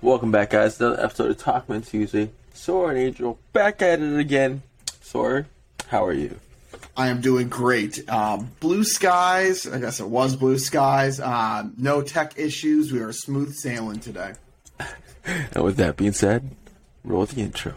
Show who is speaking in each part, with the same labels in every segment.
Speaker 1: Welcome back, guys. Another episode of Talkman Tuesday. Sora and Angel back at it again. Sora, how are you?
Speaker 2: I am doing great. Um, blue skies. I guess it was blue skies. Uh, no tech issues. We are smooth sailing today.
Speaker 1: And with that being said, roll the intro.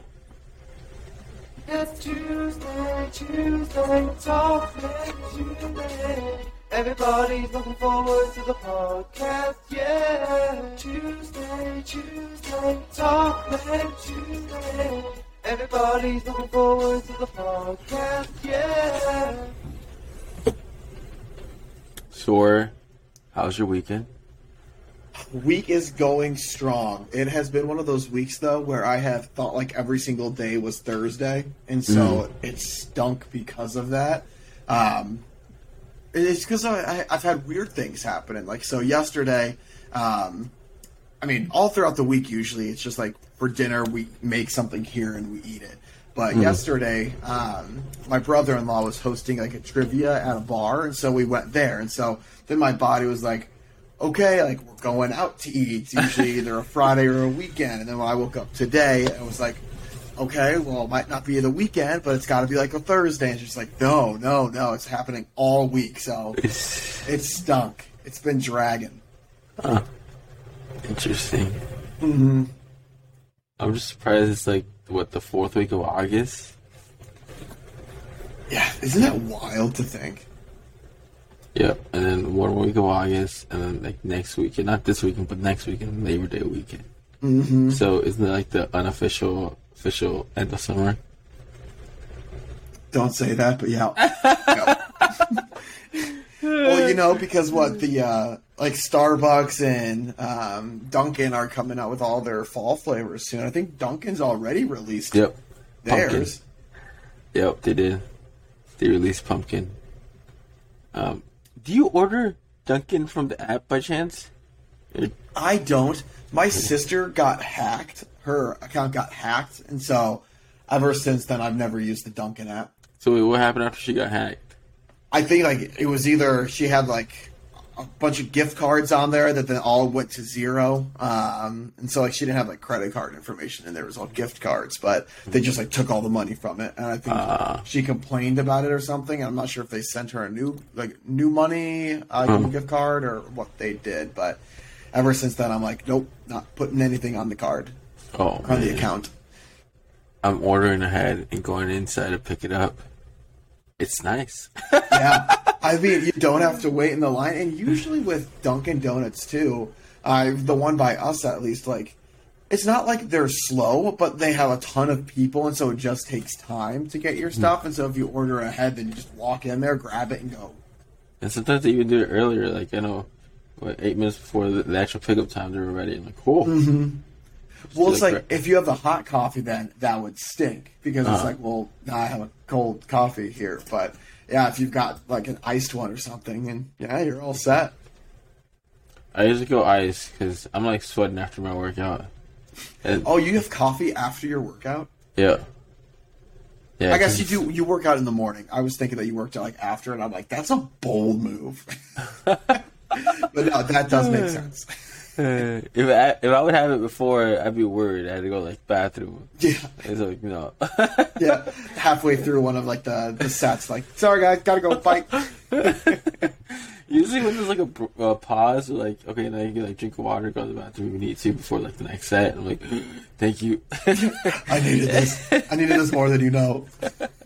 Speaker 3: It's Tuesday, Tuesday, Talkman Tuesday. Everybody's looking forward to the podcast, yeah. Tuesday, Tuesday, talk Talkman Tuesday. Everybody's looking forward to the podcast, yeah.
Speaker 1: Sora, how's your weekend?
Speaker 2: Week is going strong. It has been one of those weeks though where I have thought like every single day was Thursday, and so it stunk because of that. Um, it's because I, I've had weird things happening. Like so, yesterday, um, I mean, all throughout the week, usually it's just like for dinner we make something here and we eat it. But yesterday, um, my brother-in-law was hosting like a trivia at a bar, and so we went there. And so then my body was like, okay, like we're going out to eat. It's usually either a Friday or a weekend. And then when I woke up today, it was like, okay, well, it might not be the weekend, but it's got to be like a Thursday. And it's just like, no, no, no, it's happening all week. So it's stunk. It's been dragging.
Speaker 1: Interesting. Mm-hmm. I'm just surprised it's like, what, the fourth week of August?
Speaker 2: Yeah, isn't that wild to think?
Speaker 1: Yep. And then one week of August, and then like next weekend, not this weekend, but next weekend, Labor Day weekend. Mm-hmm. So isn't it like the unofficial, official end of summer?
Speaker 2: Don't say that, but yeah. Yeah. well, you know, because what the uh, like Starbucks and um, Dunkin' are coming out with all their fall flavors soon. I think Dunkin's already released
Speaker 1: Yep.
Speaker 2: theirs.
Speaker 1: Yep, they did. They released pumpkin. Um, do you order Dunkin' from the app by chance?
Speaker 2: I don't. My sister got hacked. Her account got hacked, and so ever since then, I've never used the Dunkin' app.
Speaker 1: So wait, what happened after she got hacked?
Speaker 2: I think like it was either she had like a bunch of gift cards on there that then all went to zero, um, and so like she didn't have like credit card information, and there was all gift cards, but they just like took all the money from it, and I think she complained about it or something. I'm not sure if they sent her a new like new money uh, new gift card or what they did, but ever since then, I'm like, nope, not putting anything on the card
Speaker 1: Oh,
Speaker 2: on the account.
Speaker 1: I'm ordering ahead and going inside to pick it up. It's nice.
Speaker 2: yeah, I mean, you don't have to wait in the line, and usually with Dunkin' Donuts too, uh, the one by us at least, like it's not like they're slow, but they have a ton of people, and so it just takes time to get your stuff. And so if you order ahead, then you just walk in there, grab it, and go.
Speaker 1: and sometimes they even do it earlier. Like I know, what eight minutes before the, the actual pickup time, they're ready. I'm like, cool.
Speaker 2: Well, it's
Speaker 1: like
Speaker 2: like if you have the hot coffee, then that would stink because it's uh-huh. like, well, now I have a cold coffee here. But yeah, if you've got like an iced one or something, and yeah, you're all set.
Speaker 1: I usually go ice because I'm like sweating after my workout. And,
Speaker 2: Oh, you have coffee after your workout?
Speaker 1: yeah. Yeah,
Speaker 2: I guess you do. You work out in the morning. I was thinking that you worked out like after, and I'm like, that's a bold move. but no, that does make sense.
Speaker 1: If I, if I would have it before, I'd be worried. I had to go like bathroom.
Speaker 2: Yeah,
Speaker 1: It's like no.
Speaker 2: yeah. Halfway through one of like the the sets, like, sorry guys, gotta go fight.
Speaker 1: Usually when there's like a uh, pause, like okay, now you can like drink water, go to the bathroom if you need to before like the next set. I'm like, thank you.
Speaker 2: I needed this. I needed this more than you know.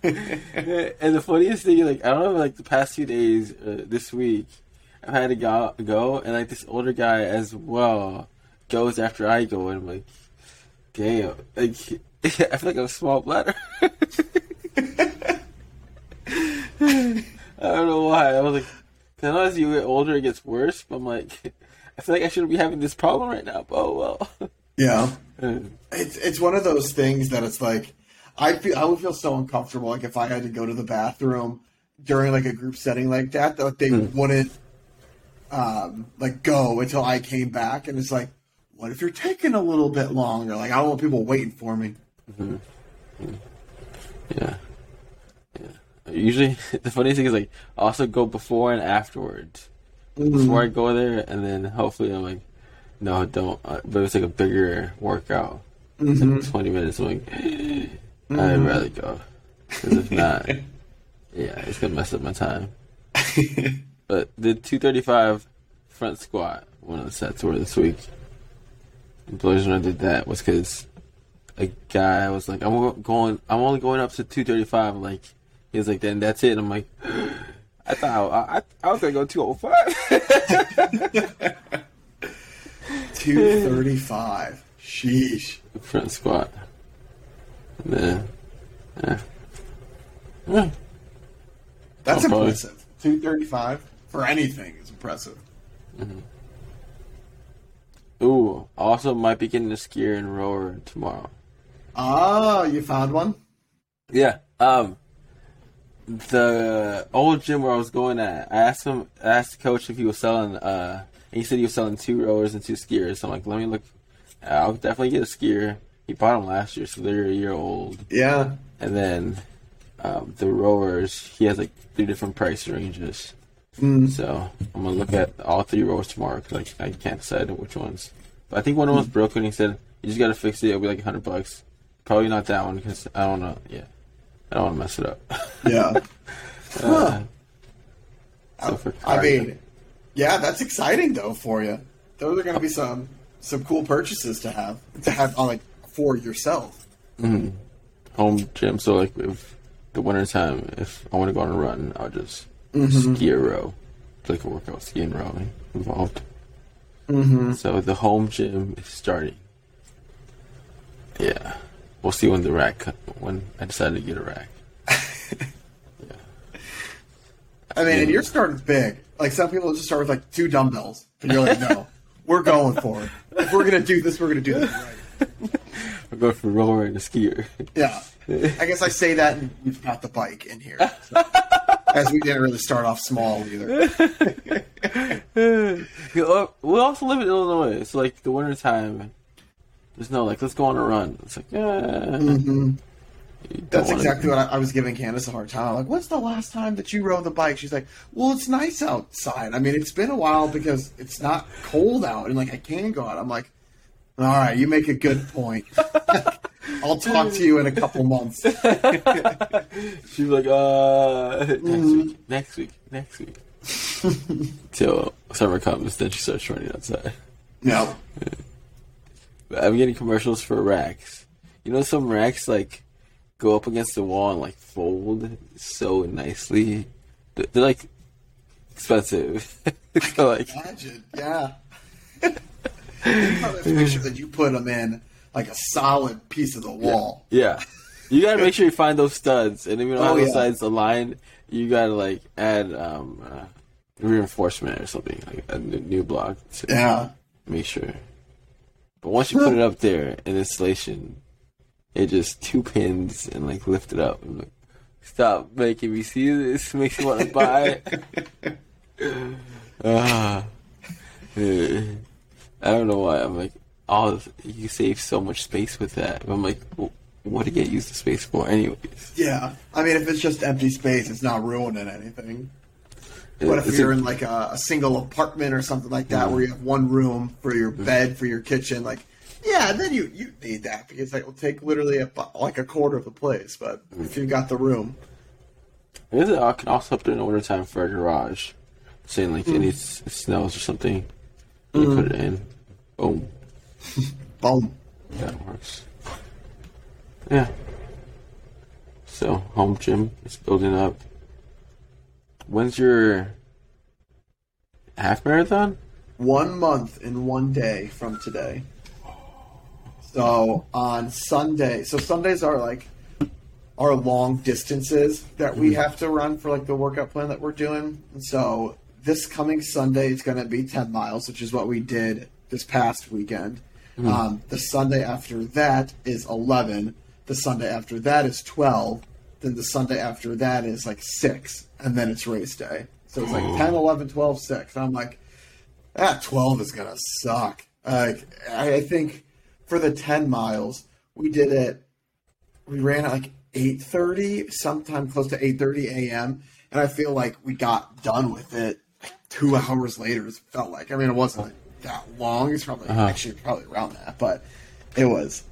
Speaker 1: and the funniest thing, like I don't know, like the past few days, uh, this week, I've had to go, go, and like this older guy as well goes after I go, and I'm like, damn, like I feel like I'm a small bladder. I don't know why. I was like, I know as you get older, it gets worse. But I'm like, I feel like I shouldn't be having this problem right now. But oh well.
Speaker 2: Yeah,
Speaker 1: Uh,
Speaker 2: it's it's one of those things that it's like, I feel I would feel so uncomfortable like if I had to go to the bathroom during like a group setting like that that they wouldn't um like go until I came back, and it's like, what if you're taking a little bit longer? Like I don't want people waiting for me.
Speaker 1: Yeah. Yeah. Usually, the funny thing is like I also go before and afterwards. Before I go there, and then hopefully I'm like, no, don't. Uh, but it's like a bigger workout.
Speaker 2: Mm-hmm.
Speaker 1: like 20 minutes. I'm like, I'd rather go. Because if not, yeah, it's going to mess up my time. but the 235 front squat, one of the sets were this week. And the reason I did that was because a guy was like, I'm going, I'm only going up to 235. Like, he was like, then that's it. I'm like, I thought I, I, I was going to go 205.
Speaker 2: Two thirty-five. Sheesh.
Speaker 1: front squat. Then, yeah. Yeah.
Speaker 2: That's
Speaker 1: Oh,
Speaker 2: impressive. Two thirty-five for anything is impressive.
Speaker 1: Ooh, also might be getting a skier and rower tomorrow.
Speaker 2: Ah, you found one.
Speaker 1: Yeah. Um, the old gym where I was going at, I asked him, I asked the coach if he was selling, uh, and he said he was selling two rowers and two skiers. So I'm like, let me look. I'll definitely get a skier. He bought them last year, so they're a year old.
Speaker 2: Yeah.
Speaker 1: And then um, the rowers, he has like three different price ranges.
Speaker 2: Mm.
Speaker 1: So I'm gonna look at all three rows tomorrow because I, I can't decide which ones. But I think one of them was broken. He said you just gotta fix it. It'll be like a hundred bucks. Probably not that one because I don't know. Yeah, I don't want to mess it up.
Speaker 2: Yeah.
Speaker 1: Uh, so for
Speaker 2: I
Speaker 1: cardio-
Speaker 2: mean, yeah, that's exciting though for you. Those are to be some some cool purchases to have to have on like for yourself.
Speaker 1: home gym. So like if the winter time, if I want to go on a run, I'll just
Speaker 2: Mm-hmm.
Speaker 1: ski a row, It's like a workout, ski and rowing involved. Mm-hmm. So the home gym is starting. Yeah, we'll see when the rack when I decide to get a rack. Yeah.
Speaker 2: I mean, and you're starting big. Like some people just start with like two dumbbells, and you're like, no, we're going for it. If we're gonna do this, we're gonna do this right.
Speaker 1: I'll go from rower and a skier.
Speaker 2: Yeah. I guess I say that, and we've got the bike in here, so. as we didn't really start off small either.
Speaker 1: Uh, we also live in Illinois. It's like the winter time. There's no like, let's go on a run. It's like, yeah. Mm-hmm.
Speaker 2: That's exactly what I, I was giving Candace a hard time. Like, when's the last time that you rode the bike? She's like, well, it's nice outside. I mean, it's been a while because it's not cold out, and like I can go out. I'm like, all right, you make a good point. I'll talk to you in a couple months.
Speaker 1: She's like, uh, next week, next week, next week. Till summer comes, then she starts running outside.
Speaker 2: No.
Speaker 1: I'm getting commercials for racks. You know, some racks like go up against the wall and like fold so nicely. They're, they're like expensive. so like,
Speaker 2: Imagine, yeah. you probably have to make that you put them in like a solid piece of the wall.
Speaker 1: yeah, you gotta make sure you find those studs, and if you don't
Speaker 2: Oh,
Speaker 1: have those
Speaker 2: yeah.
Speaker 1: sides aligned, you gotta like add um, uh, reinforcement or something like a new block. To,
Speaker 2: Yeah.
Speaker 1: make sure. But once you put it up there in installation, it just two pins and like lift it up. Like, stop making me see this. Makes me want to buy it. Ah. I don't know why. I'm like, oh, you save so much space with that. I'm like, well, what to get used to space for, anyways?
Speaker 2: Yeah. I mean, if it's just empty space, it's not ruining anything. What if you're in like a, a single apartment or something like that, mm-hmm. where you have one room for your mm-hmm. bed, for your kitchen? Like, yeah, then you you need that because that will take literally a, like a quarter of the place. But mm-hmm. if you've got the room,
Speaker 1: Is it? I can also there in the wintertime for a garage. Saying like it mm. needs it snows or something. You put it in. Boom.
Speaker 2: boom.
Speaker 1: That works. Yeah. So home gym is building up. When's your half marathon?
Speaker 2: One month and one day from today. So on Sunday, so Sundays are like our long distances that we mm-hmm. have to run for like the workout plan that we're doing. And so this coming Sunday, it's going to be 10 miles, which is what we did this past weekend. Um, the Sunday after that is 11. The Sunday after that is 12. Then the Sunday after that is like 6. And then it's race day. So it's like 10, 11, 12, 6. And I'm like, that 12 is going to suck. Like, I I think for the 10 miles, we did it we ran at like 8.30 sometime close to 8.30 a.m and i feel like we got done with it like two hours later it felt like i mean it wasn't like that long. It's probably
Speaker 1: Uh-huh.
Speaker 2: actually probably around that, but it was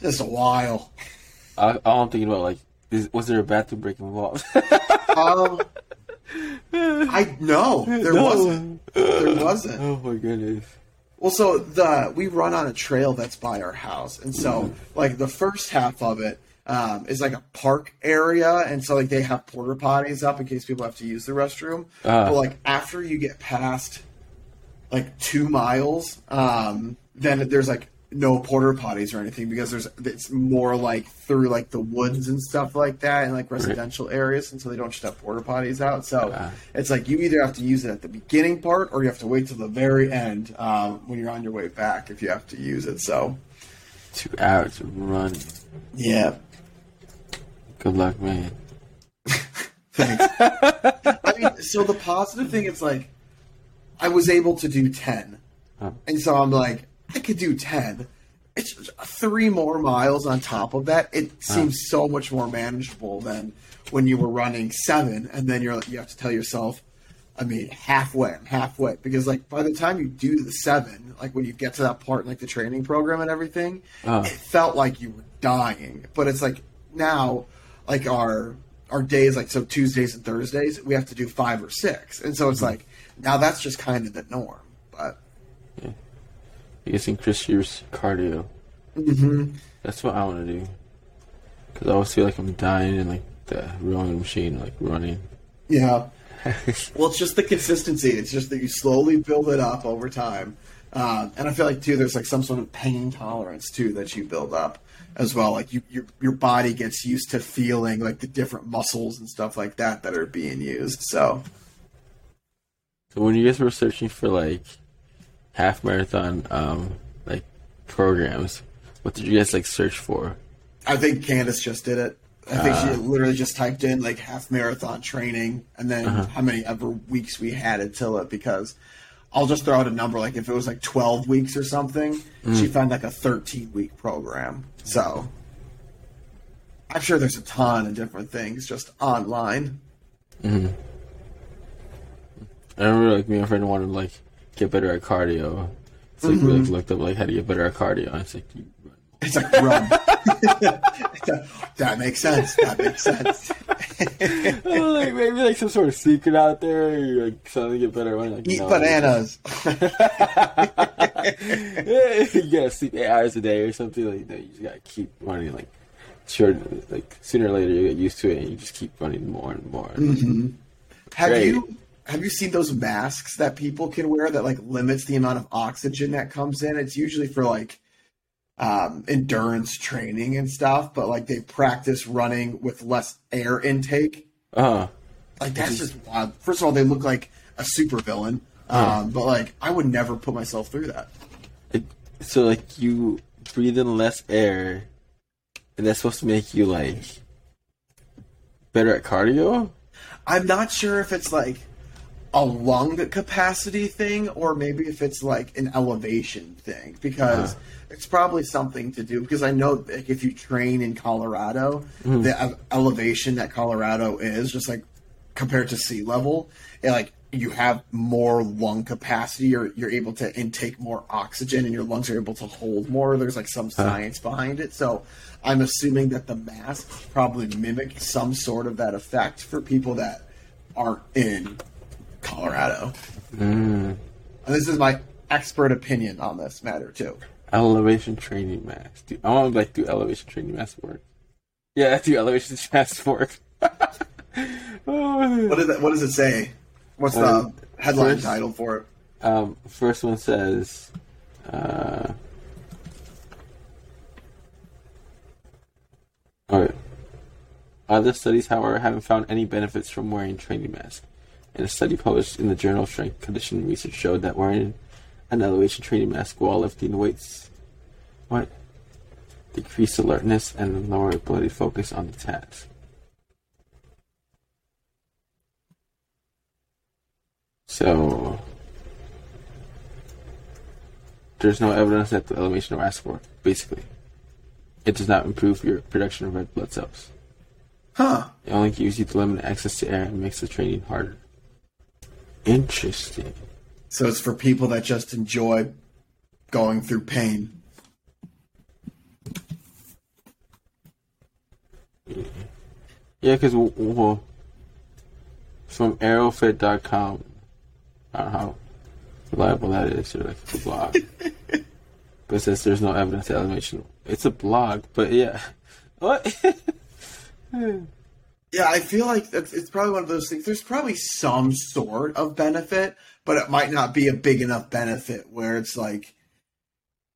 Speaker 2: just a while.
Speaker 1: I, all I'm thinking about like, is, was there a bathroom break involved?
Speaker 2: Um, I no, there
Speaker 1: No.
Speaker 2: wasn't. There wasn't.
Speaker 1: oh my goodness.
Speaker 2: Well, so the we run on a trail that's by our house, and so like the first half of it um, is like a park area, and so like they have porta potties up in case people have to use the restroom.
Speaker 1: Ah.
Speaker 2: But like after you get past like two miles, um, then there's like no porta potties or anything because there's it's more like through like the woods and stuff like that and like residential areas, and so they don't just have porta potties out. So
Speaker 1: Ah.
Speaker 2: it's like you either have to use it at the beginning part or you have to wait till the very end um, when you're on your way back if you have to use it. So
Speaker 1: Two hours of running.
Speaker 2: yeah,
Speaker 1: Good luck, man.
Speaker 2: Thanks. I mean, so the positive thing is like, I was able to do 10.
Speaker 1: Huh.
Speaker 2: And so I'm like, I could do 10. It's three more miles on top of that. It seems so much more manageable than when you were running seven. And then you're you have to tell yourself, I mean, halfway, I'm halfway. Because like by the time you do the seven, like when you get to that part, in, like the training program and everything,
Speaker 1: Uh.
Speaker 2: it felt like you were dying. But it's like now, like our our days, like so Tuesdays and Thursdays, we have to do five or six, and so it's like now that's just kind of the norm. But
Speaker 1: You guys increase your cardio.
Speaker 2: Mm-hmm.
Speaker 1: That's what I want to do. Cause I always feel like I'm dying in like the rowing machine, like running.
Speaker 2: yeah, well, it's just the consistency. It's just that you slowly build it up over time, um, and I feel like too there's like some sort of pain tolerance too that you build up as well. Like you, your your body gets used to feeling like the different muscles and stuff like that that are being used. So
Speaker 1: So when you guys were searching for like half marathon, um, like programs, what did you guys like search for?
Speaker 2: I think Candace just did it. I think
Speaker 1: Ah.
Speaker 2: she literally just typed in like half marathon training and then
Speaker 1: Uh-huh.
Speaker 2: how many ever weeks we had until it because I'll just throw out a number like if it was like 12 weeks or something,
Speaker 1: Mm.
Speaker 2: she found like a 13 week program. So I'm sure there's a ton of different things just online.
Speaker 1: I remember like me and my friend wanted to like get better at cardio. So like, we like looked up like how to get better at cardio. And it's like you run.
Speaker 2: It's like run. that makes sense. That makes sense.
Speaker 1: Like maybe like some sort of secret out there. You like suddenly get better running. Like,
Speaker 2: Eat
Speaker 1: no,
Speaker 2: bananas.
Speaker 1: you gotta sleep eight hours a day or something like that. You just gotta keep running. Like sure, like sooner or later you get used to it and you just keep running more and more. Mm-hmm.
Speaker 2: Have
Speaker 1: Great.
Speaker 2: you have you seen those masks that people can wear that like limits the amount of oxygen that comes in? It's usually for like um, endurance training and stuff, but like they practice running with less air intake.
Speaker 1: Uh,
Speaker 2: Like that's just wild. First of all, they look like a supervillain, um, but like I would never put myself through that.
Speaker 1: it, so like you breathe in less air, and that's supposed to make you like better at cardio.
Speaker 2: I'm not sure if it's like a lung capacity thing or maybe if it's like an elevation thing because it's probably something to do because I know like if you train in Colorado, mm-hmm. the e- elevation that Colorado is just like compared to sea level, it, like you have more lung capacity or you're able to intake more oxygen and your lungs are able to hold more. There's like some science behind it. So I'm assuming that the masks probably mimic some sort of that effect for people that aren't in Colorado. And this is my expert opinion on this matter too.
Speaker 1: Elevation training mask. Dude, I want to like do elevation training mask work. Yeah, do elevation mask work. oh.
Speaker 2: What is it? What does it say? What's
Speaker 1: Um,
Speaker 2: the headline
Speaker 1: first-
Speaker 2: title for it?
Speaker 1: Um, first one says, uh, okay. Other studies, however, haven't found any benefits from wearing training masks. And a study published in the Journal of Strength Conditioning Research showed that wearing an elevation training mask while lifting weights, what, decreased alertness and lower ability to focus on the task. So, there's no evidence that the elevation mask work. Basically, it does not improve your production of red blood cells.
Speaker 2: Huh.
Speaker 1: It only gives you the limited access to air and makes the training harder. Interesting.
Speaker 2: So it's for people that just enjoy going through pain.
Speaker 1: Yeah, because well, from aerofit.com, I don't know how reliable that is, or like it's a blog. but says there's no evidence of elevation. It's a blog, but yeah. What?
Speaker 2: Yeah, I feel like it's probably one of those things. There's probably some sort of benefit, but it might not be a big enough benefit where it's like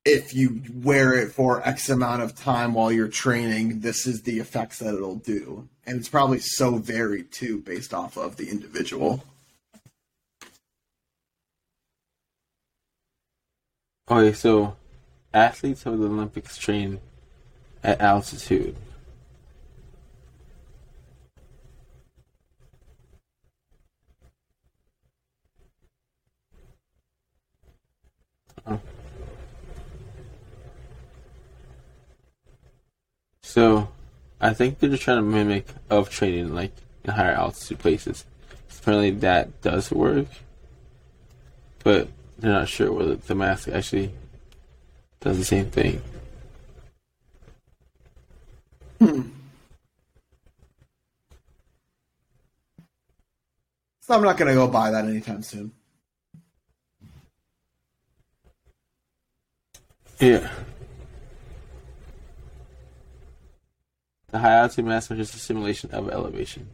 Speaker 2: if you wear it for X amount of time while you're training, this is the effects that it'll do. And it's probably so varied too, based off of the individual.
Speaker 1: okay, so athletes of the Olympics train at altitude. Mm-hmm. So, I think they're just trying to mimic of training like in higher altitude places. Apparently, that does work, but they're not sure whether the mask actually does the same thing. Hmm.
Speaker 2: So I'm not to go buy that anytime soon.
Speaker 1: Yeah. The high altitude mask is just a simulation of elevation.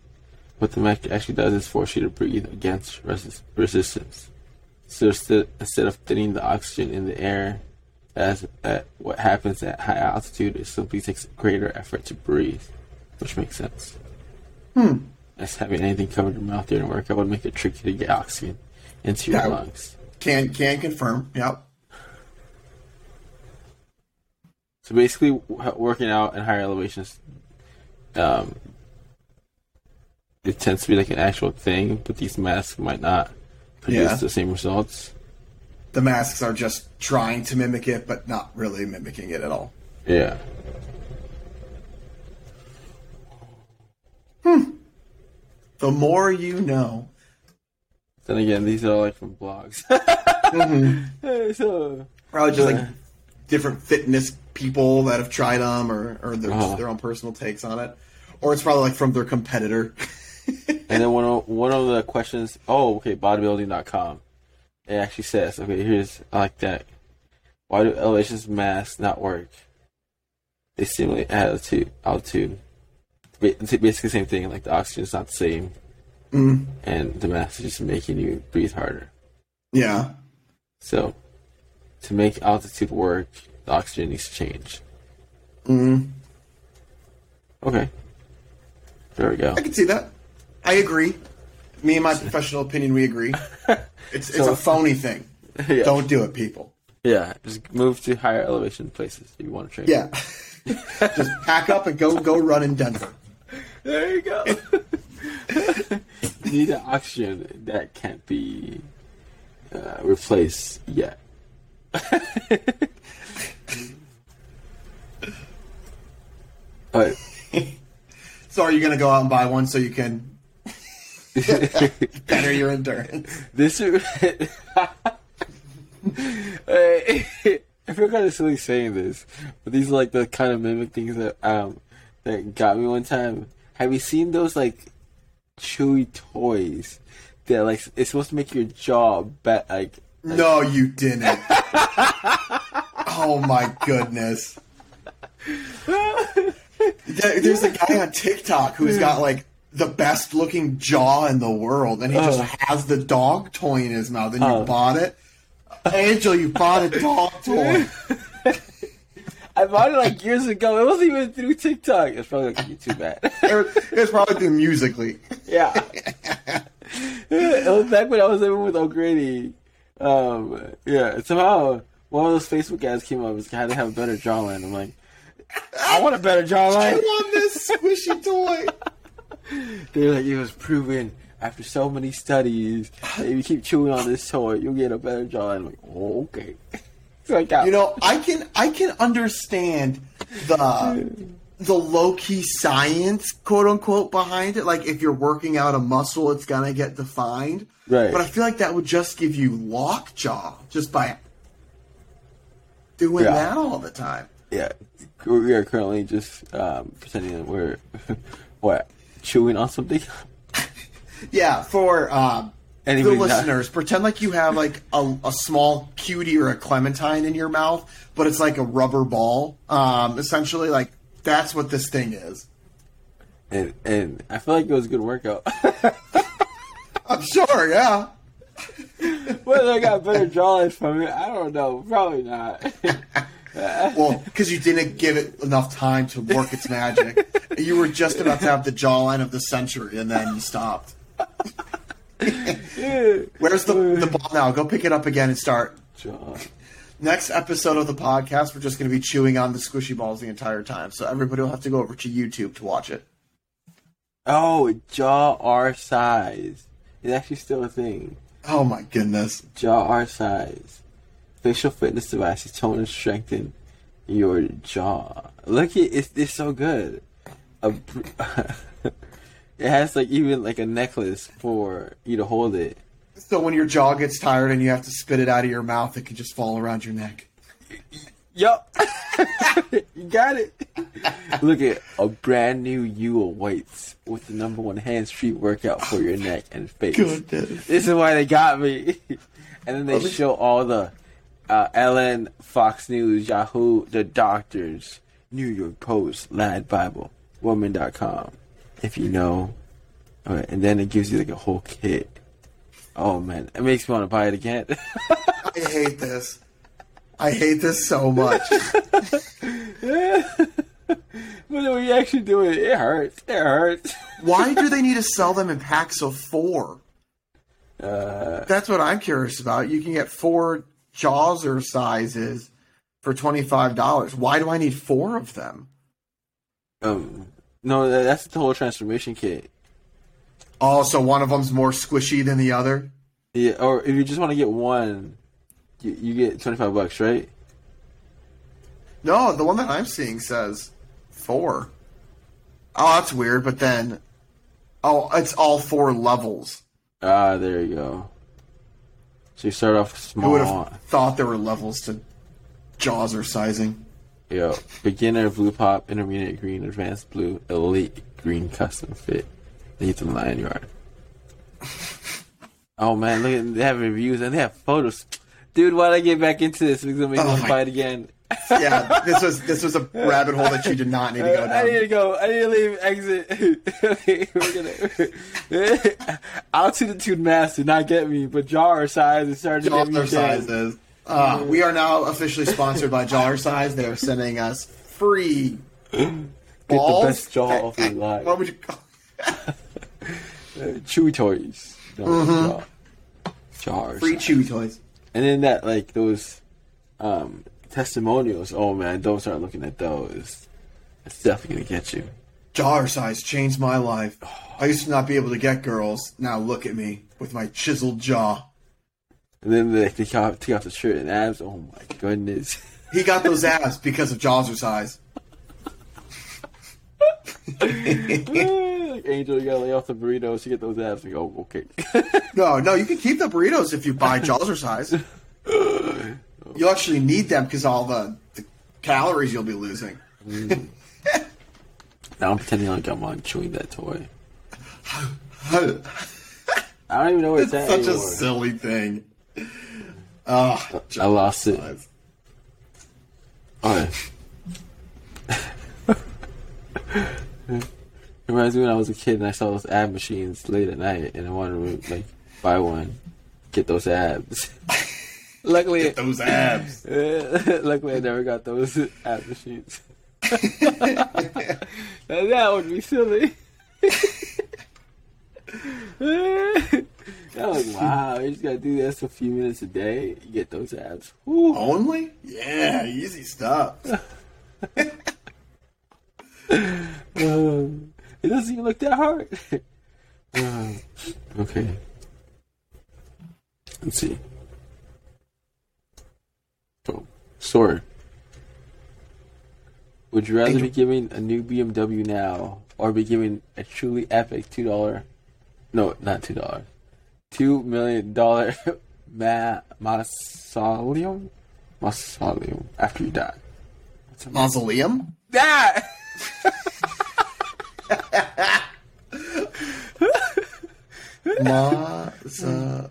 Speaker 1: What the mask actually does is force you to breathe against resist- resistance. So instead, instead of thinning the oxygen in the air, as at what happens at high altitude, it simply takes greater effort to breathe, which makes sense.
Speaker 2: Hmm.
Speaker 1: As having anything covered your mouth during a workout would make it tricky to get oxygen into your
Speaker 2: Yeah.
Speaker 1: lungs.
Speaker 2: Can can confirm. Yep.
Speaker 1: So basically, working out in higher elevations, um, it tends to be like an actual thing, but these masks might not produce
Speaker 2: Yeah.
Speaker 1: the same results.
Speaker 2: The masks are just trying to mimic it, but not really mimicking it at all.
Speaker 1: Yeah. Hmm.
Speaker 2: The more you know.
Speaker 1: Then again, these are all like from blogs. so
Speaker 2: Probably just
Speaker 1: Yeah.
Speaker 2: like different fitness people that have tried them, or or their,
Speaker 1: Uh-huh.
Speaker 2: their own personal takes on it, or it's probably like from their competitor.
Speaker 1: And then one of one of the questions, oh, okay, bodybuilding.com. It actually says, okay, here's I like that. Why do elevations masks not work? They simulate altitude. Altitude. It's basically the same thing. Like the oxygen's not the same,
Speaker 2: Mm,
Speaker 1: and the mask is just making you breathe harder.
Speaker 2: yeah.
Speaker 1: So, to make altitude work, the oxygen needs to change.
Speaker 2: Mm,
Speaker 1: Okay. There we go.
Speaker 2: I can see that. I agree. Me and my professional opinion, we agree. It's it's a phony thing.
Speaker 1: yeah.
Speaker 2: Don't do it, people.
Speaker 1: yeah. Just move to higher elevation places if you want to train.
Speaker 2: Yeah. Just pack up and go go run in Denver.
Speaker 1: There you go. you need an oxygen that can't be uh, replaced yet.
Speaker 2: So are you gonna go out and buy one so you can better your endurance?
Speaker 1: this is. I feel kind of silly saying this, but these are like the kind of mimic things that um that got me one time. Have you seen those like chewy toys that like it's supposed to make your jaw bet like
Speaker 2: No, you didn't. Oh my goodness. There's a guy on TikTok who's got like the best looking jaw in the world, and he just
Speaker 1: Ugh.
Speaker 2: has the dog toy in his mouth, and you
Speaker 1: Oh.
Speaker 2: bought it. Angel, you bought a dog toy.
Speaker 1: I bought it like years ago. It wasn't even through TikTok. It's probably like YouTube ad.
Speaker 2: It was, it was probably through Musical.ly.
Speaker 1: yeah. it was back when I was living with O'Grady. Um, yeah, somehow one of those Facebook ads came up. It's had to have a better jawline. I'm like, I want a better jawline.
Speaker 2: I want this squishy toy.
Speaker 1: They're like, it was proven after so many studies that if you keep chewing on this toy, you'll get a better jawline. I'm like, oh, okay. So I got
Speaker 2: You know, I can I can understand the the low key science, quote unquote, behind it. Like if you're working out a muscle, it's gonna get defined.
Speaker 1: Right.
Speaker 2: But I feel like that would just give you lockjaw just by doing
Speaker 1: Yeah.
Speaker 2: that all the time.
Speaker 1: Yeah, we are currently just um, pretending that we're what chewing on something.
Speaker 2: Yeah, for um, the
Speaker 1: Anybody not-
Speaker 2: listeners, pretend like you have like a, a small cutie or a clementine in your mouth, but it's like a rubber ball. Um, essentially, like that's what this thing is.
Speaker 1: and and I feel like it was a good workout.
Speaker 2: I'm sure, yeah.
Speaker 1: Whether I got better jawline from it, I don't know. Probably not.
Speaker 2: Well, because you didn't give it enough time to work its magic. you were just about to have the jawline of the century, and then you stopped. Where's the, the ball now? Go pick it up again and start.
Speaker 1: Jaw.
Speaker 2: Next episode of the podcast, we're just going to be chewing on the squishy balls the entire time. So everybody will have to go over to YouTube to watch it.
Speaker 1: Oh, jaw R size. It's actually still a thing.
Speaker 2: Oh my goodness.
Speaker 1: Jawzrsize. Facial fitness device devices tone and strengthen your jaw. Look it's it's so good. A, it has like even like a necklace for you to hold it.
Speaker 2: So when your jaw gets tired and you have to spit it out of your mouth, it can just fall around your neck.
Speaker 1: Yup. you got it. Look at a brand new you awaits with the number one hands free workout for your neck and face.
Speaker 2: Goodness.
Speaker 1: This is why they got me. and then they show all the uh, Ellen, Fox News, Yahoo, the doctors, New York Post, Lad Bible, Woman.com. If you know. Okay, and then it gives you like a whole kit. Oh man, it makes me want to buy it again.
Speaker 2: I hate this. I hate this so much.
Speaker 1: But when you actually do it, it hurts. It hurts.
Speaker 2: Why do they need to sell them in packs of four?
Speaker 1: Uh,
Speaker 2: That's what I'm curious about. You can get four Jawzrsizes for $25. Why do I need four of them?
Speaker 1: um, no, that's the whole transformation kit.
Speaker 2: Oh, so one of them's more squishy than the other?
Speaker 1: Yeah, or if you just want to get one, you, you get twenty five bucks, right?
Speaker 2: No, the one that I'm seeing says four. Oh, that's weird, but then. Oh, it's all four levels.
Speaker 1: Ah, there you go. So you start off small.
Speaker 2: Who would have thought there were levels to Jaws or sizing?
Speaker 1: Yeah, beginner blue pop, intermediate green, advanced blue, elite green, custom fit. Then you get the lion yard. oh man, look at they have reviews and they have photos. Dude, why'd I get back into this? Because I'm making
Speaker 2: Oh
Speaker 1: me
Speaker 2: my-
Speaker 1: fight again.
Speaker 2: Yeah, this was this was a rabbit hole that you did not need to go down.
Speaker 1: I need to go. I need to leave. Exit. We're gonna. Altitude mass did not get me, but jar size is starting to get me.
Speaker 2: Sizes. Uh, we are now officially sponsored by Jar Size. They are sending us free balls.
Speaker 1: Get the best jaw of your life.
Speaker 2: What would you call?
Speaker 1: Chewy toys. No, jar. Jar
Speaker 2: Mm-hmm. Free
Speaker 1: size.
Speaker 2: chewy toys.
Speaker 1: And then that like those um testimonials. Oh man, don't start looking at those. It's definitely gonna get you.
Speaker 2: Jar size changed my life. I used to not be able to get girls. Now look at me with my chiseled jaw.
Speaker 1: And then they take off, take off the shirt and abs. Oh my goodness.
Speaker 2: He got those abs because of
Speaker 1: Jawzrsize. Angel, you gotta lay off the burritos to get those abs. Like, oh, okay.
Speaker 2: No, no, you can keep the burritos if you buy Jawzrsize. You'll actually need them because all the, the calories you'll be losing.
Speaker 1: now I'm pretending like I'm on chewing that toy. I don't even know where it's, at
Speaker 2: such a silly thing. Oh,
Speaker 1: I lost it.
Speaker 2: size.
Speaker 1: Okay. Reminds me when I was a kid and I saw those ab machines late at night and I wanted to like buy one, get those abs. Luckily,
Speaker 2: Those abs.
Speaker 1: luckily I never got those ab machines. that would be silly. I was like, wow, you just gotta do this a few minutes a day, you get those abs. Whew.
Speaker 2: Only? Yeah, easy stuff.
Speaker 1: Um, it doesn't even look that hard. Um, okay. Let's see. Oh, Sora. Would you rather be given a new BMW now or be given a truly epic two dollar? No, not two dollars. Two million dollar ma- mausoleum, mausoleum after you die.
Speaker 2: Mausoleum?
Speaker 1: that?
Speaker 2: Mausoleum.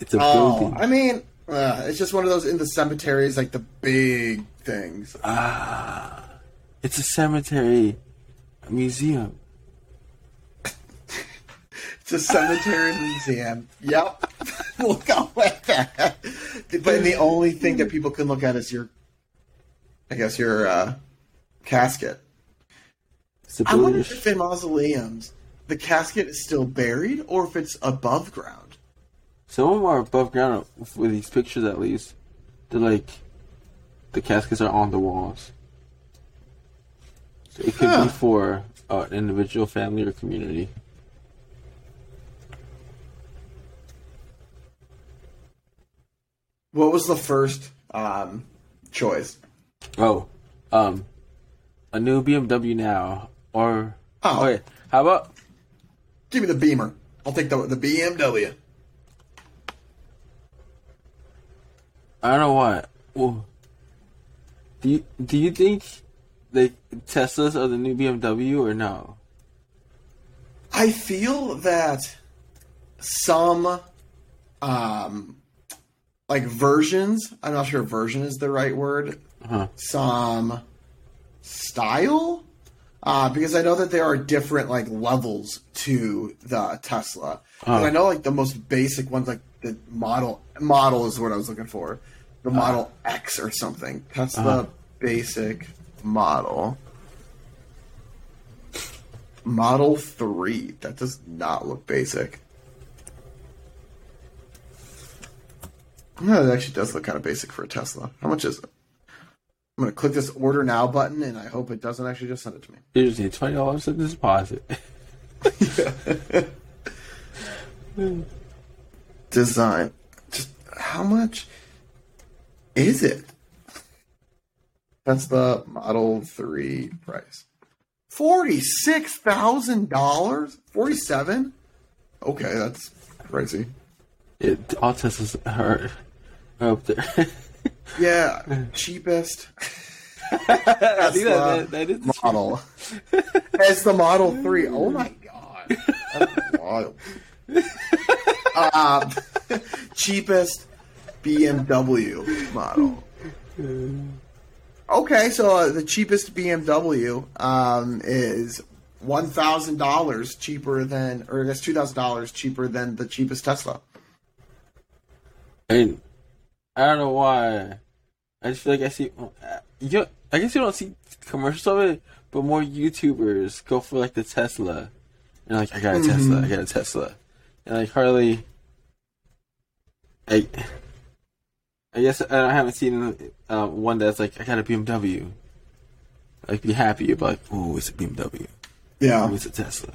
Speaker 1: It's a
Speaker 2: Oh,
Speaker 1: building.
Speaker 2: I mean, uh, it's just one of those in the cemeteries, like the big things.
Speaker 1: Ah, it's a cemetery, a museum.
Speaker 2: It's a cemetery museum. Yep. we'll go with that. But the only thing that people can look at is your, I guess, your uh, casket. I wonder if in mausoleums, the casket is still buried or if it's above ground.
Speaker 1: Some of them are above ground with these pictures, at least. They're like the caskets are on the walls. So it could
Speaker 2: Huh.
Speaker 1: be for uh, an individual, family, or community.
Speaker 2: What was the first um, choice?
Speaker 1: Oh, um, a new BMW now, or
Speaker 2: Oh.
Speaker 1: wait, how about
Speaker 2: Give me the Beamer. I'll take the the BMW.
Speaker 1: I don't know what. Well, do you do you think like Teslas are the new BMW or no?
Speaker 2: I feel that some um like versions, I'm not sure version is the right word,
Speaker 1: Huh.
Speaker 2: some style uh, because I know that there are different like levels to the Tesla. And I know like the most basic ones, like the model model is what I was looking for, the Model X or something. Tesla basic model. Model 3. That does not look basic. No, it actually does look kind of basic for a Tesla. How much is it? I'm going to click this order now button and I hope it doesn't actually just send it to me.
Speaker 1: You just need twenty dollars in deposit.
Speaker 2: Design. Just how much is it? That's the Model 3 price. $46,000? 47 Okay, that's crazy.
Speaker 1: it, all Teslas are, are up there.
Speaker 2: Yeah, cheapest
Speaker 1: I think that,
Speaker 2: Tesla
Speaker 1: that, that is the
Speaker 2: model. As the Model 3. Oh my god. That's wild. Um, cheapest BMW model. Okay, so uh, the cheapest BMW um, is one thousand dollars cheaper than, or I guess two thousand dollars cheaper than the cheapest Tesla.
Speaker 1: And I don't know why. I just feel like I see. You, I guess you don't see commercials of it, but more YouTubers go for like the Tesla. And like, I got a Tesla. I got a Tesla. And like hardly. I. I guess I haven't seen uh, one that's like I got a BMW. Like be happy about like, oh, it's a BMW.
Speaker 2: Yeah,
Speaker 1: Oh, it's a Tesla.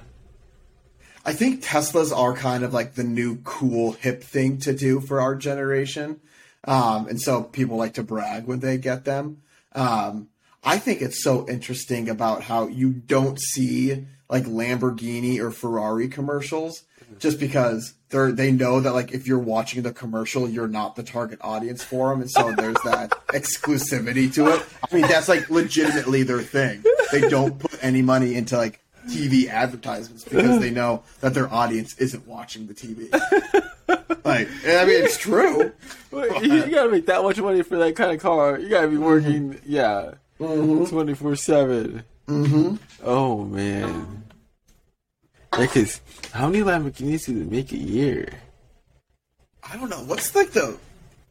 Speaker 2: I think Teslas are kind of like the new cool hip thing to do for our generation. Um, and so people like to brag when they get them. Um, I think it's so interesting about how you don't see like Lamborghini or Ferrari commercials just because they're they know that like if you're watching the commercial you're not the target audience for them and so there's that exclusivity to it. I mean that's like legitimately their thing. They don't put any money into like TV advertisements because they know that their audience isn't watching the TV. Like, I mean, it's true.
Speaker 1: You, you gotta make that much money for that kind of car. You gotta be working, yeah, twenty four seven.
Speaker 2: Mm-hmm.
Speaker 1: Oh man, yeah, how many Lamborghinis do they make a year?
Speaker 2: I don't know. What's like the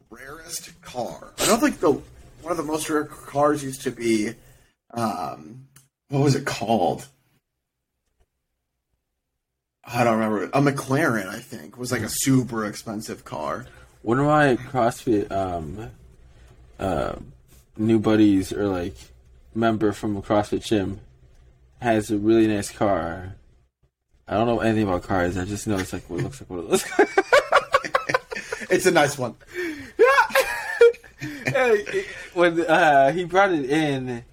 Speaker 2: rarest car? I know like the one of the most rare cars used to be, um, what was it called? I don't remember. A McLaren, I think, was like a super expensive car.
Speaker 1: One of my CrossFit um, uh, new buddies or like member from a CrossFit gym has a really nice car. I don't know anything about cars. I just know it's like what it looks like one of those.
Speaker 2: It's a nice one.
Speaker 1: Yeah, when uh, he brought it in,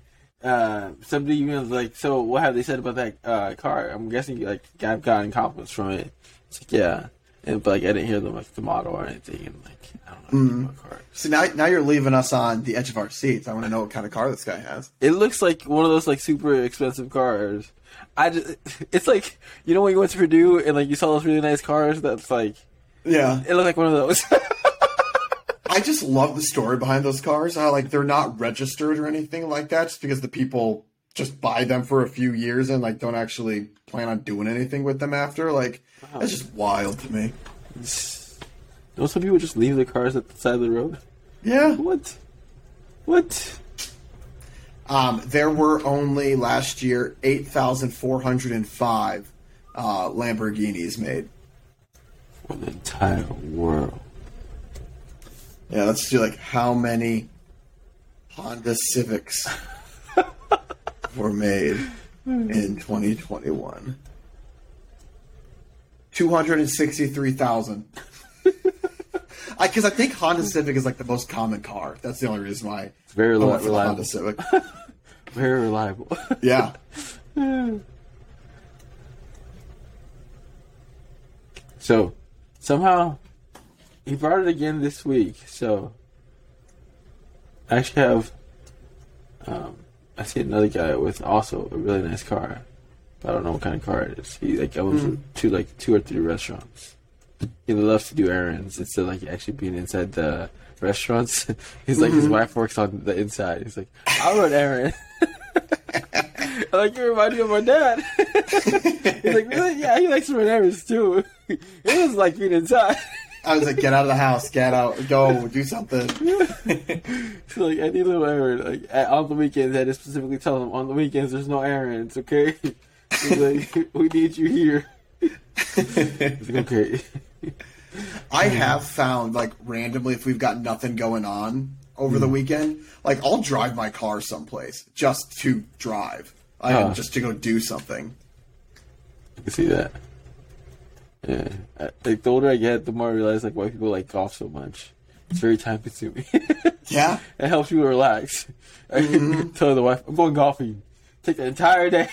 Speaker 1: uh, somebody was like, "So what have they said about that uh, car?" I'm guessing like I've gotten compliments from it. It's like, yeah, and but like I didn't hear them like the model or anything, and like I don't know anything about cars.
Speaker 2: So now, now you're leaving us on the edge of our seats. I want to know what kind of car this guy has.
Speaker 1: It looks like one of those like super expensive cars. I just, it's like you know when you went to Purdue and like you saw those really nice cars. That's like
Speaker 2: Yeah,
Speaker 1: it looked like one of those.
Speaker 2: I just love the story behind those cars. How like they're not registered or anything like that, just because the people just buy them for a few years and like don't actually plan on doing anything with them after. Like that's just wild to me.
Speaker 1: Don't some people just leave their cars at the side of the road?
Speaker 2: Yeah.
Speaker 1: What? What?
Speaker 2: Um, there were only last year eight thousand four hundred and five uh, Lamborghinis made.
Speaker 1: For the entire world.
Speaker 2: Yeah, let's do like how many Honda Civics were made in 2021. 263,000. Because I, think Honda Civic is like the most common car. That's the only reason why
Speaker 1: It's very
Speaker 2: I went
Speaker 1: reliable.
Speaker 2: Honda Civic.
Speaker 1: Very reliable.
Speaker 2: Yeah.
Speaker 1: so, somehow, he brought it again this week. So, I actually have. Um, I see another guy with also a really nice car. But I don't know what kind of car it is. He like owns hmm. two like two or three restaurants. He loves to do errands instead of like actually being inside the restaurants. He's like his mm-hmm. wife works on the inside. He's like, I'll run errands. I like you remind me of my dad. He's like, really? Yeah, he likes to run errands too. It was like being inside.
Speaker 2: I was like, get out of the house, get out, go, do something.
Speaker 1: So like any little errand, like at, on the weekends, I had to specifically tell them on the weekends there's no errands, okay? Like, we need you here. Okay.
Speaker 2: I have found like randomly if we've got nothing going on over the hmm. weekend, like I'll drive my car someplace just to drive. I
Speaker 1: Huh.
Speaker 2: just to go do something.
Speaker 1: I can see that. Yeah, I, like the older I get, the more I realize like why people like golf so much. It's very time consuming.
Speaker 2: Yeah.
Speaker 1: it helps you relax. I mm-hmm. tell the wife, I'm going golfing. Take the entire day.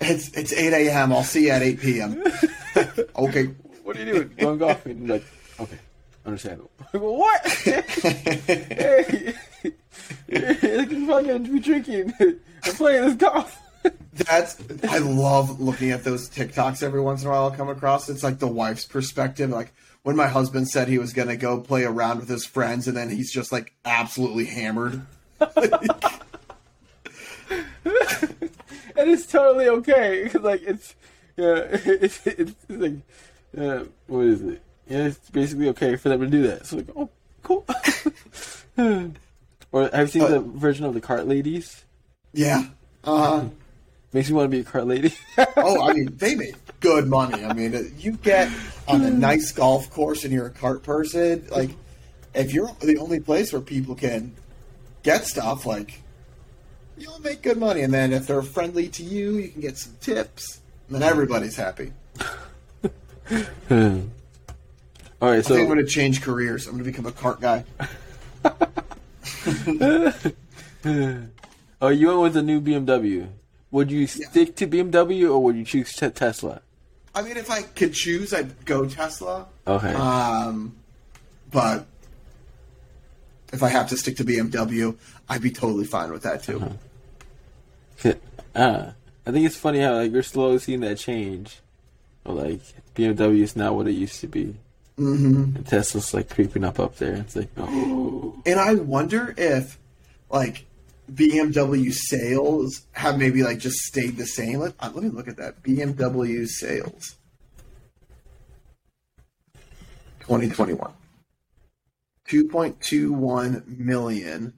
Speaker 2: It's it's eight AM, I'll see you at eight PM. okay.
Speaker 1: what are you doing? Going golfing. Like, okay, understandable. Go, what? hey, can fucking be drinking. I'm playing this golf.
Speaker 2: That's I love looking at those TikToks every once in a while I'll come across. It's like the wife's perspective. Like when my husband said he was gonna go play around with his friends and then he's just like absolutely hammered.
Speaker 1: and it's totally okay because like it's yeah it's, it's, it's like uh, what is it yeah it's basically okay for them to do that so like oh cool or have you seen
Speaker 2: Uh,
Speaker 1: the version of the cart ladies
Speaker 2: Yeah. Uh
Speaker 1: makes me want to be a cart lady
Speaker 2: oh, I mean, they make good money. I mean, uh, you get on a nice golf course and you're a cart person. Like, if you're the only place where people can get stuff, like, you'll make good money. And then if they're friendly to you, you can get some tips. And then everybody's happy. Hmm.
Speaker 1: all right
Speaker 2: I think I'm going to change careers. I'm going to become a cart guy.
Speaker 1: oh you went with the new BMW would you stick to BMW or would you choose te- Tesla
Speaker 2: I mean, if I could choose, I'd go Tesla.
Speaker 1: okay
Speaker 2: Um, but if I have to stick to BMW, I'd be totally fine with that too.
Speaker 1: uh, I think it's funny how like you're slowly seeing that change. Or, like BMW is not what it used to be. Mm-hmm. And Tesla's like creeping up up there. It's like, oh,
Speaker 2: And I wonder if, like, BMW sales have maybe like just stayed the same. Let, uh, let me look at that BMW sales, 2021, 2.21 million.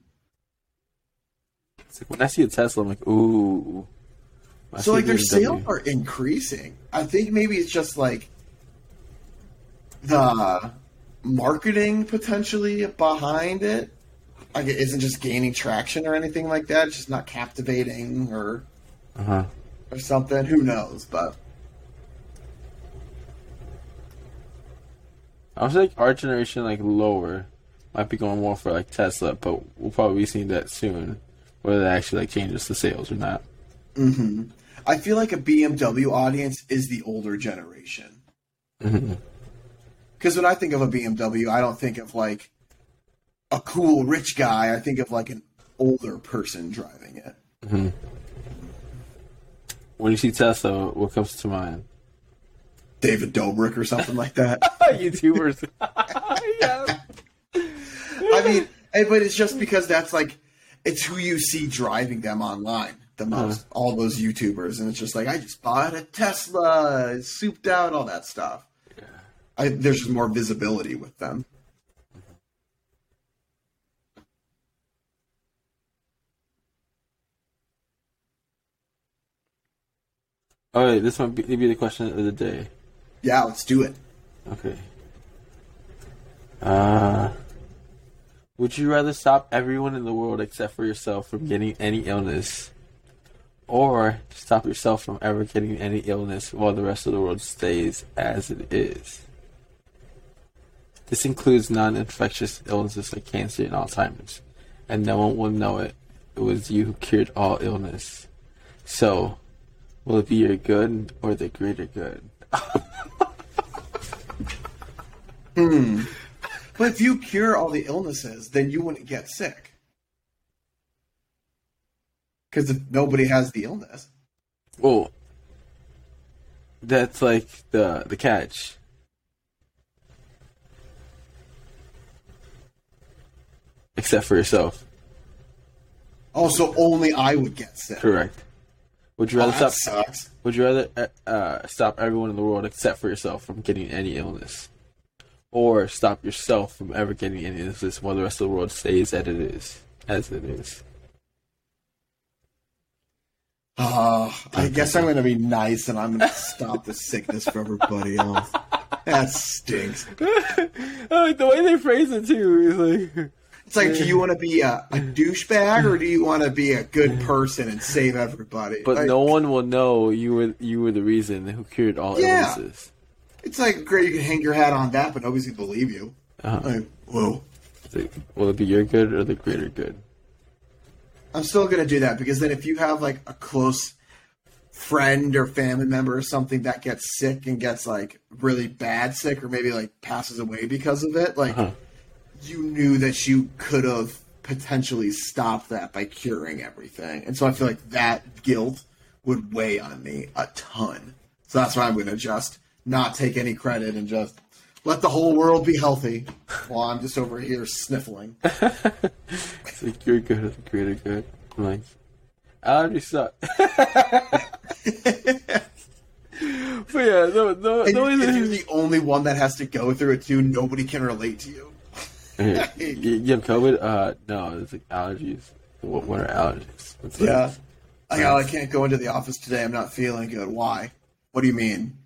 Speaker 1: it's like when I see a Tesla, I'm like, ooh. I
Speaker 2: So like their
Speaker 1: BMW,
Speaker 2: sales are increasing. I think maybe it's just like the marketing potentially behind it. Like it isn't just gaining traction or anything like that. It's just not captivating or
Speaker 1: Uh-huh.
Speaker 2: or something. Who knows? But
Speaker 1: I was like our generation like lower might be going more for like Tesla, but we'll probably be seeing that soon, whether that actually like changes the sales or not.
Speaker 2: hmm I feel like a BMW audience is the older generation.
Speaker 1: Mhm.
Speaker 2: Because when I think of a BMW, I don't think of like a cool rich guy. I think of like an older person driving it. Mm-hmm.
Speaker 1: When you see Tesla, what comes to mind?
Speaker 2: David Dobrik or something like that.
Speaker 1: YouTubers. yeah.
Speaker 2: I mean, but it's just because that's like it's who you see driving them online the uh-huh. most. All those YouTubers, and it's just like I just bought a Tesla, souped out, all that stuff. I, there's just more visibility with them.
Speaker 1: All right, this might be, be the question of the day.
Speaker 2: Yeah, let's do it.
Speaker 1: Okay. Uh, would you rather stop everyone in the world except for yourself from getting any illness, or stop yourself from ever getting any illness while the rest of the world stays as it is? This includes non-infectious illnesses like cancer and Alzheimer's, and no one will know it. It was you who cured all illness. So, will it be your good or the greater good? Hmm.
Speaker 2: But if you cure all the illnesses, then you wouldn't get sick. Because if nobody has the illness,
Speaker 1: Well, that's like the the catch. Except for yourself, oh,
Speaker 2: also only I would get sick.
Speaker 1: correct? Would you
Speaker 2: Oh,
Speaker 1: rather
Speaker 2: that
Speaker 1: stop? Would you rather uh, uh, stop everyone in the world except for yourself from getting any illness, or stop yourself from ever getting any illness while the rest of the world stays as it is, as it is?
Speaker 2: Uh, I guess I'm going to be nice and I'm going to stop the sickness for everybody else. That stinks.
Speaker 1: oh, the way they phrase it too is like.
Speaker 2: It's like, do you want to be a, a douchebag or do you want to be a good person and save everybody?
Speaker 1: But
Speaker 2: Like,
Speaker 1: no one will know you were you were the reason who cured all
Speaker 2: Yeah.
Speaker 1: illnesses.
Speaker 2: It's like, great, you can hang your hat on that, but nobody's going to believe you.
Speaker 1: Uh-huh.
Speaker 2: Like, whoa.
Speaker 1: So, will it be your good or the greater good?
Speaker 2: I'm still going to do that because then if you have like a close friend or family member or something that gets sick and gets like really bad sick or maybe like passes away because of it, like
Speaker 1: Uh-huh.
Speaker 2: You knew that you could have potentially stopped that by curing everything. And so I feel like that guilt would weigh on me a ton. So that's why I'm going to just not take any credit and just let the whole world be healthy while I'm just over here sniffling.
Speaker 1: It's like you're good or the greater good. I'm like, allergies suck. but yeah, no, no,
Speaker 2: And
Speaker 1: no.
Speaker 2: if you're the only one that has to go through it too, nobody can relate to you.
Speaker 1: You, you have COVID? Uh, no, it's like allergies. What, what are allergies? It's like,
Speaker 2: Yeah. Like, oh, I can't go into the office today. I'm not feeling good. Why? What do you mean?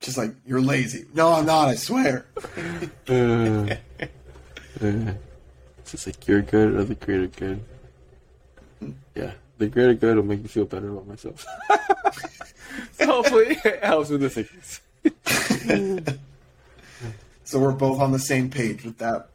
Speaker 2: Just like, you're lazy. No, I'm not, I swear.
Speaker 1: uh, uh, it's just like you're good or the greater good. Yeah, the greater good will make me feel better about myself. so hopefully it helps with the sickness.
Speaker 2: So we're both on the same page with that.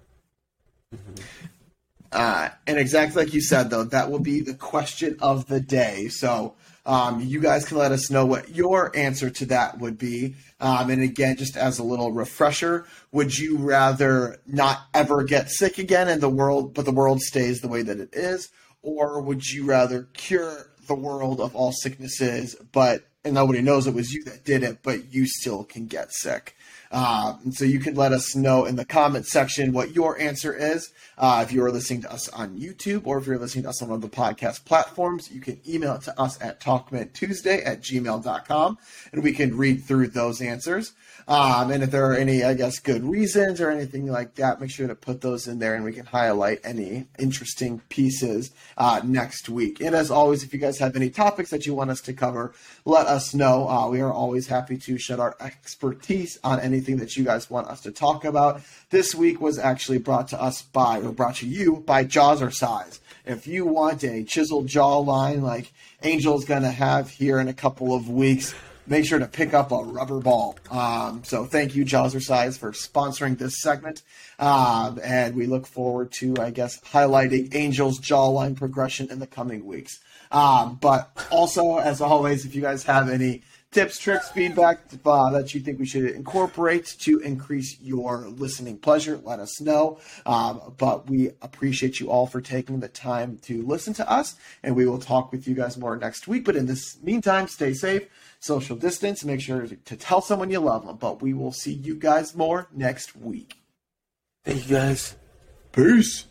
Speaker 2: Uh, and exactly like you said, though, that will be the question of the day. So um, you guys can let us know what your answer to that would be. Um, and again, just as a little refresher, would you rather not ever get sick again in the world, but the world stays the way that it is? Or would you rather cure the world of all sicknesses, but and nobody knows it was you that did it, but you still can get sick? Uh, and so you can let us know in the comment section what your answer is. Uh, if you are listening to us on YouTube or if you're listening to us on one of the podcast platforms, you can email it to us at talkmenttuesday at gmail.com and we can read through those answers. Um, and if there are any, I guess, good reasons or anything like that, make sure to put those in there and we can highlight any interesting pieces uh, next week. And as always, if you guys have any topics that you want us to cover, let us know. Uh, we are always happy to shed our expertise on anything that you guys want us to talk about. This week was actually brought to us by, or brought to you by Jawzrsize. If you want a chiseled jawline like Angel's going to have here in a couple of weeks, make sure to pick up a rubber ball. Um, so thank you, Jawzrsize, for sponsoring this segment. Um, and we look forward to, I guess, highlighting Angel's jawline progression in the coming weeks. Um, but also, as always, if you guys have any tips, tricks, feedback uh, that you think we should incorporate to increase your listening pleasure, let us know. Um, but we appreciate you all for taking the time to listen to us, and we will talk with you guys more next week. But in this meantime, stay safe, social distance, make sure to tell someone you love them. But we will see you guys more next week.
Speaker 1: Thank you guys.
Speaker 2: Peace.